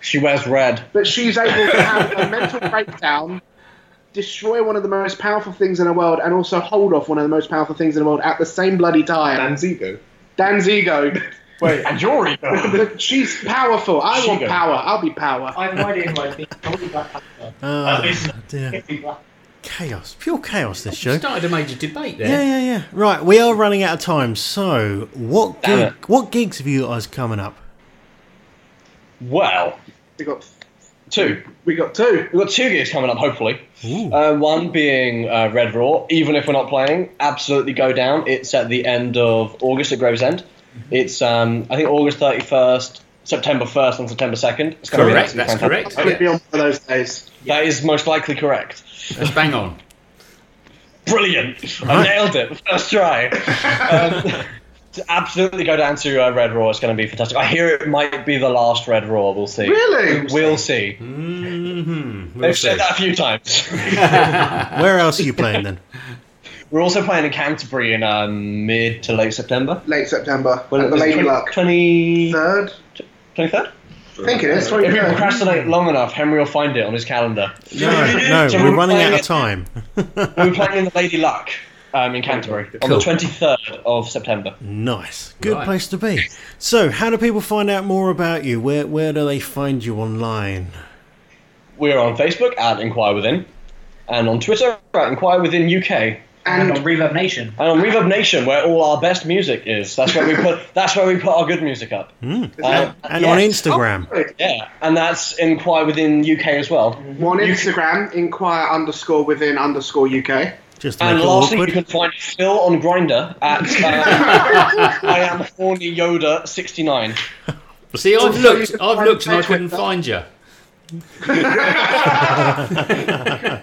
She wears red. but she's able to have a mental breakdown, destroy one of the most powerful things in the world, and also hold off one of the most powerful things in the world at the same bloody time. Danzigo. Danzigo. Wait, and you're she's powerful. I want She-Go. power. I'll be power. I have no idea who I'd be. Probably Black Panther. Oh, dear. Chaos. Pure chaos, this show. Started a major debate there. Yeah, yeah, yeah. Right, we are running out of time. So, what gig, what gigs have you guys coming up? Well, We got two. we got two. We've got two gigs coming up, hopefully. Uh, one being uh, Red Raw. Even if we're not playing, absolutely go down. It's at the end of August at Gravesend. It's, um, I think, August 31st, September 1st, and September 2nd. It's gonna be Correct, that's fantastic. correct. Could be on one of those days. That is most likely correct. Let's bang on. Brilliant! I nailed it. First try. um, to absolutely go down to uh, Red Raw. It's going to be fantastic. I hear it might be the last Red Raw. We'll see. Really? We'll see. Mm-hmm. They've said that a few times. Where else are you playing then? We're also playing in Canterbury in um, mid to late September. Late September. Well, at the Lady 20 Luck. 20, Third. 23rd? I think it is. If we 23rd. procrastinate long enough, Henry will find it on his calendar. No, no, So we're we're running out of time. We're playing in the Lady Luck um, in Canterbury on the 23rd of September. Nice. Good Right. place to be. So, how do people find out more about you? Where where do they find you online? We're on Facebook at Inquire Within, and on Twitter at Inquire Within UK. And on Reverb Nation. And on Reverb Nation, where all our best music is. That's where we put. That's where we put our good music up. Uh, And on yes. Instagram. Yeah, and that's Inquire Within UK as well. On Instagram, inquire underscore within underscore UK. Just And lastly, you can find Phil on Grindr at uh, I am horny Yoda sixty nine. See, I've looked, I've looked, and I couldn't find you. I'm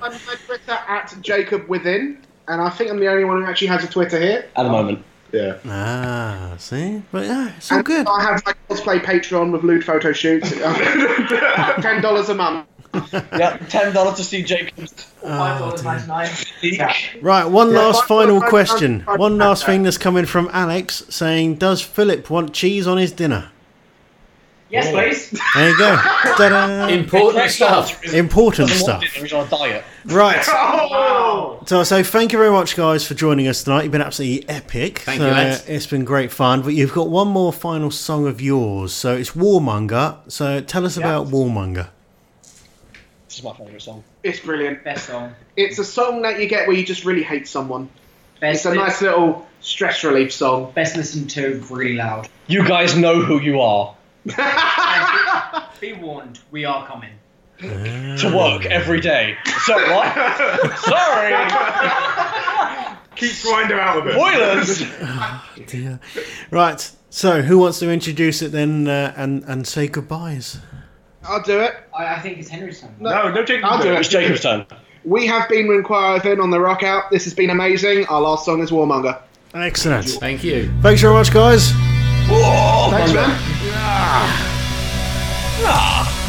on Twitter at Jacob Within, and I think I'm the only one who actually has a Twitter here. At the moment. Yeah. Ah, see? But yeah, it's all And good. I have my cosplay Patreon with lewd photo shoots. Ten dollars a month. Yeah, ten dollars to see Jacob's. Five dollars ninety nine. Right, one Yeah, last final question. one- One last thing that's coming from Alex saying, Does Philip want cheese on his dinner? Yes, please. There you go. Ta-da. Important stuff. Important stuff. dinner, He's on a diet. Right. Oh! So, so thank you very much, guys, for joining us tonight. You've been absolutely epic. Thank so, you, lads. It's been great fun. But you've got one more final song of yours. So it's Warmonger. So tell us about Warmonger. This is my favourite song. It's brilliant. Best song. It's a song that you get where you just really hate someone. Best. It's a nice little stress relief song. Best listened to really loud. You guys know who you are. Be warned, we are coming. To work every day. So what? Sorry. Keep Grindr out of it. Spoilers. Dear. Right. So who wants to introduce it then uh, and and say goodbyes? I'll do it. I, I think it's Henry's turn. No, no, Jacob. I'll do it. It's. Jacob's turn. We have been Inquire Within on the Rock Out. This has been amazing. Our last song is Warmonger. Excellent. Thank you. Thanks very much, guys. Thanks, man. 啊。啊。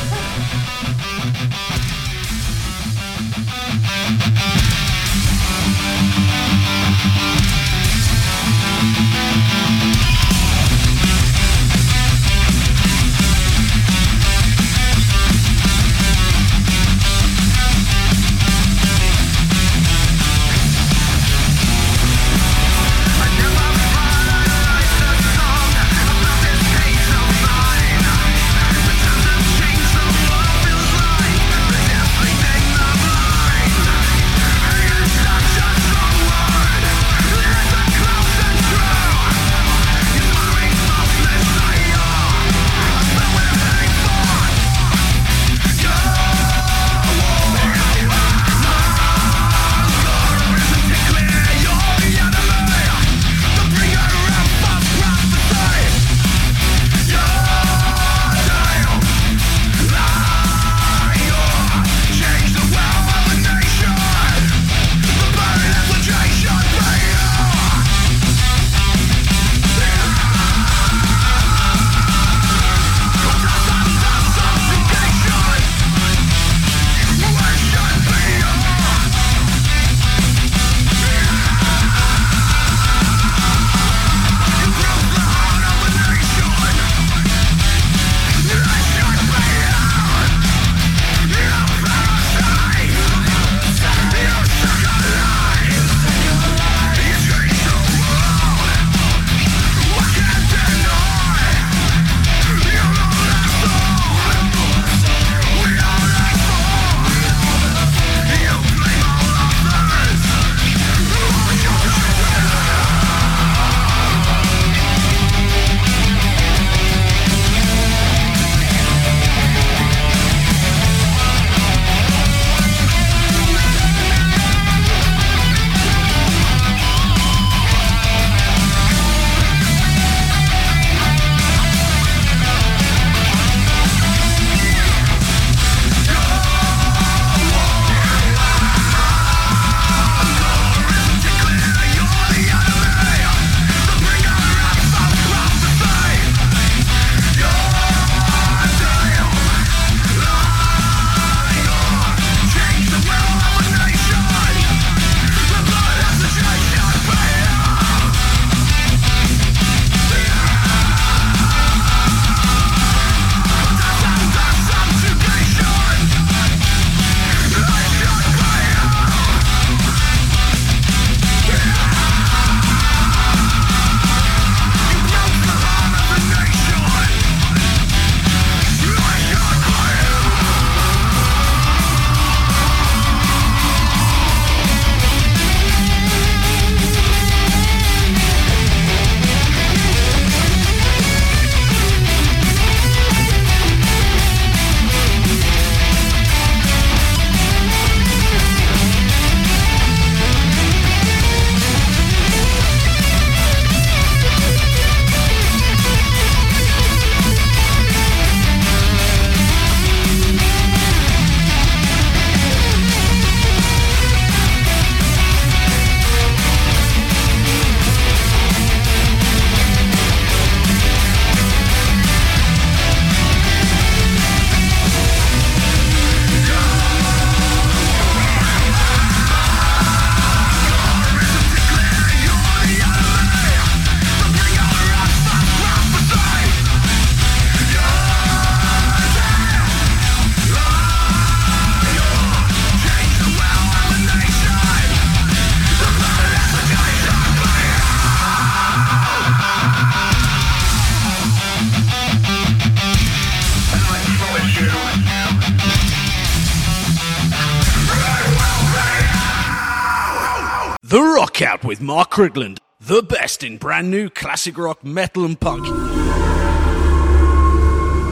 Mark Crigland. The best in brand new classic rock, metal, and punk.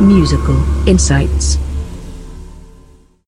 Musical Insights.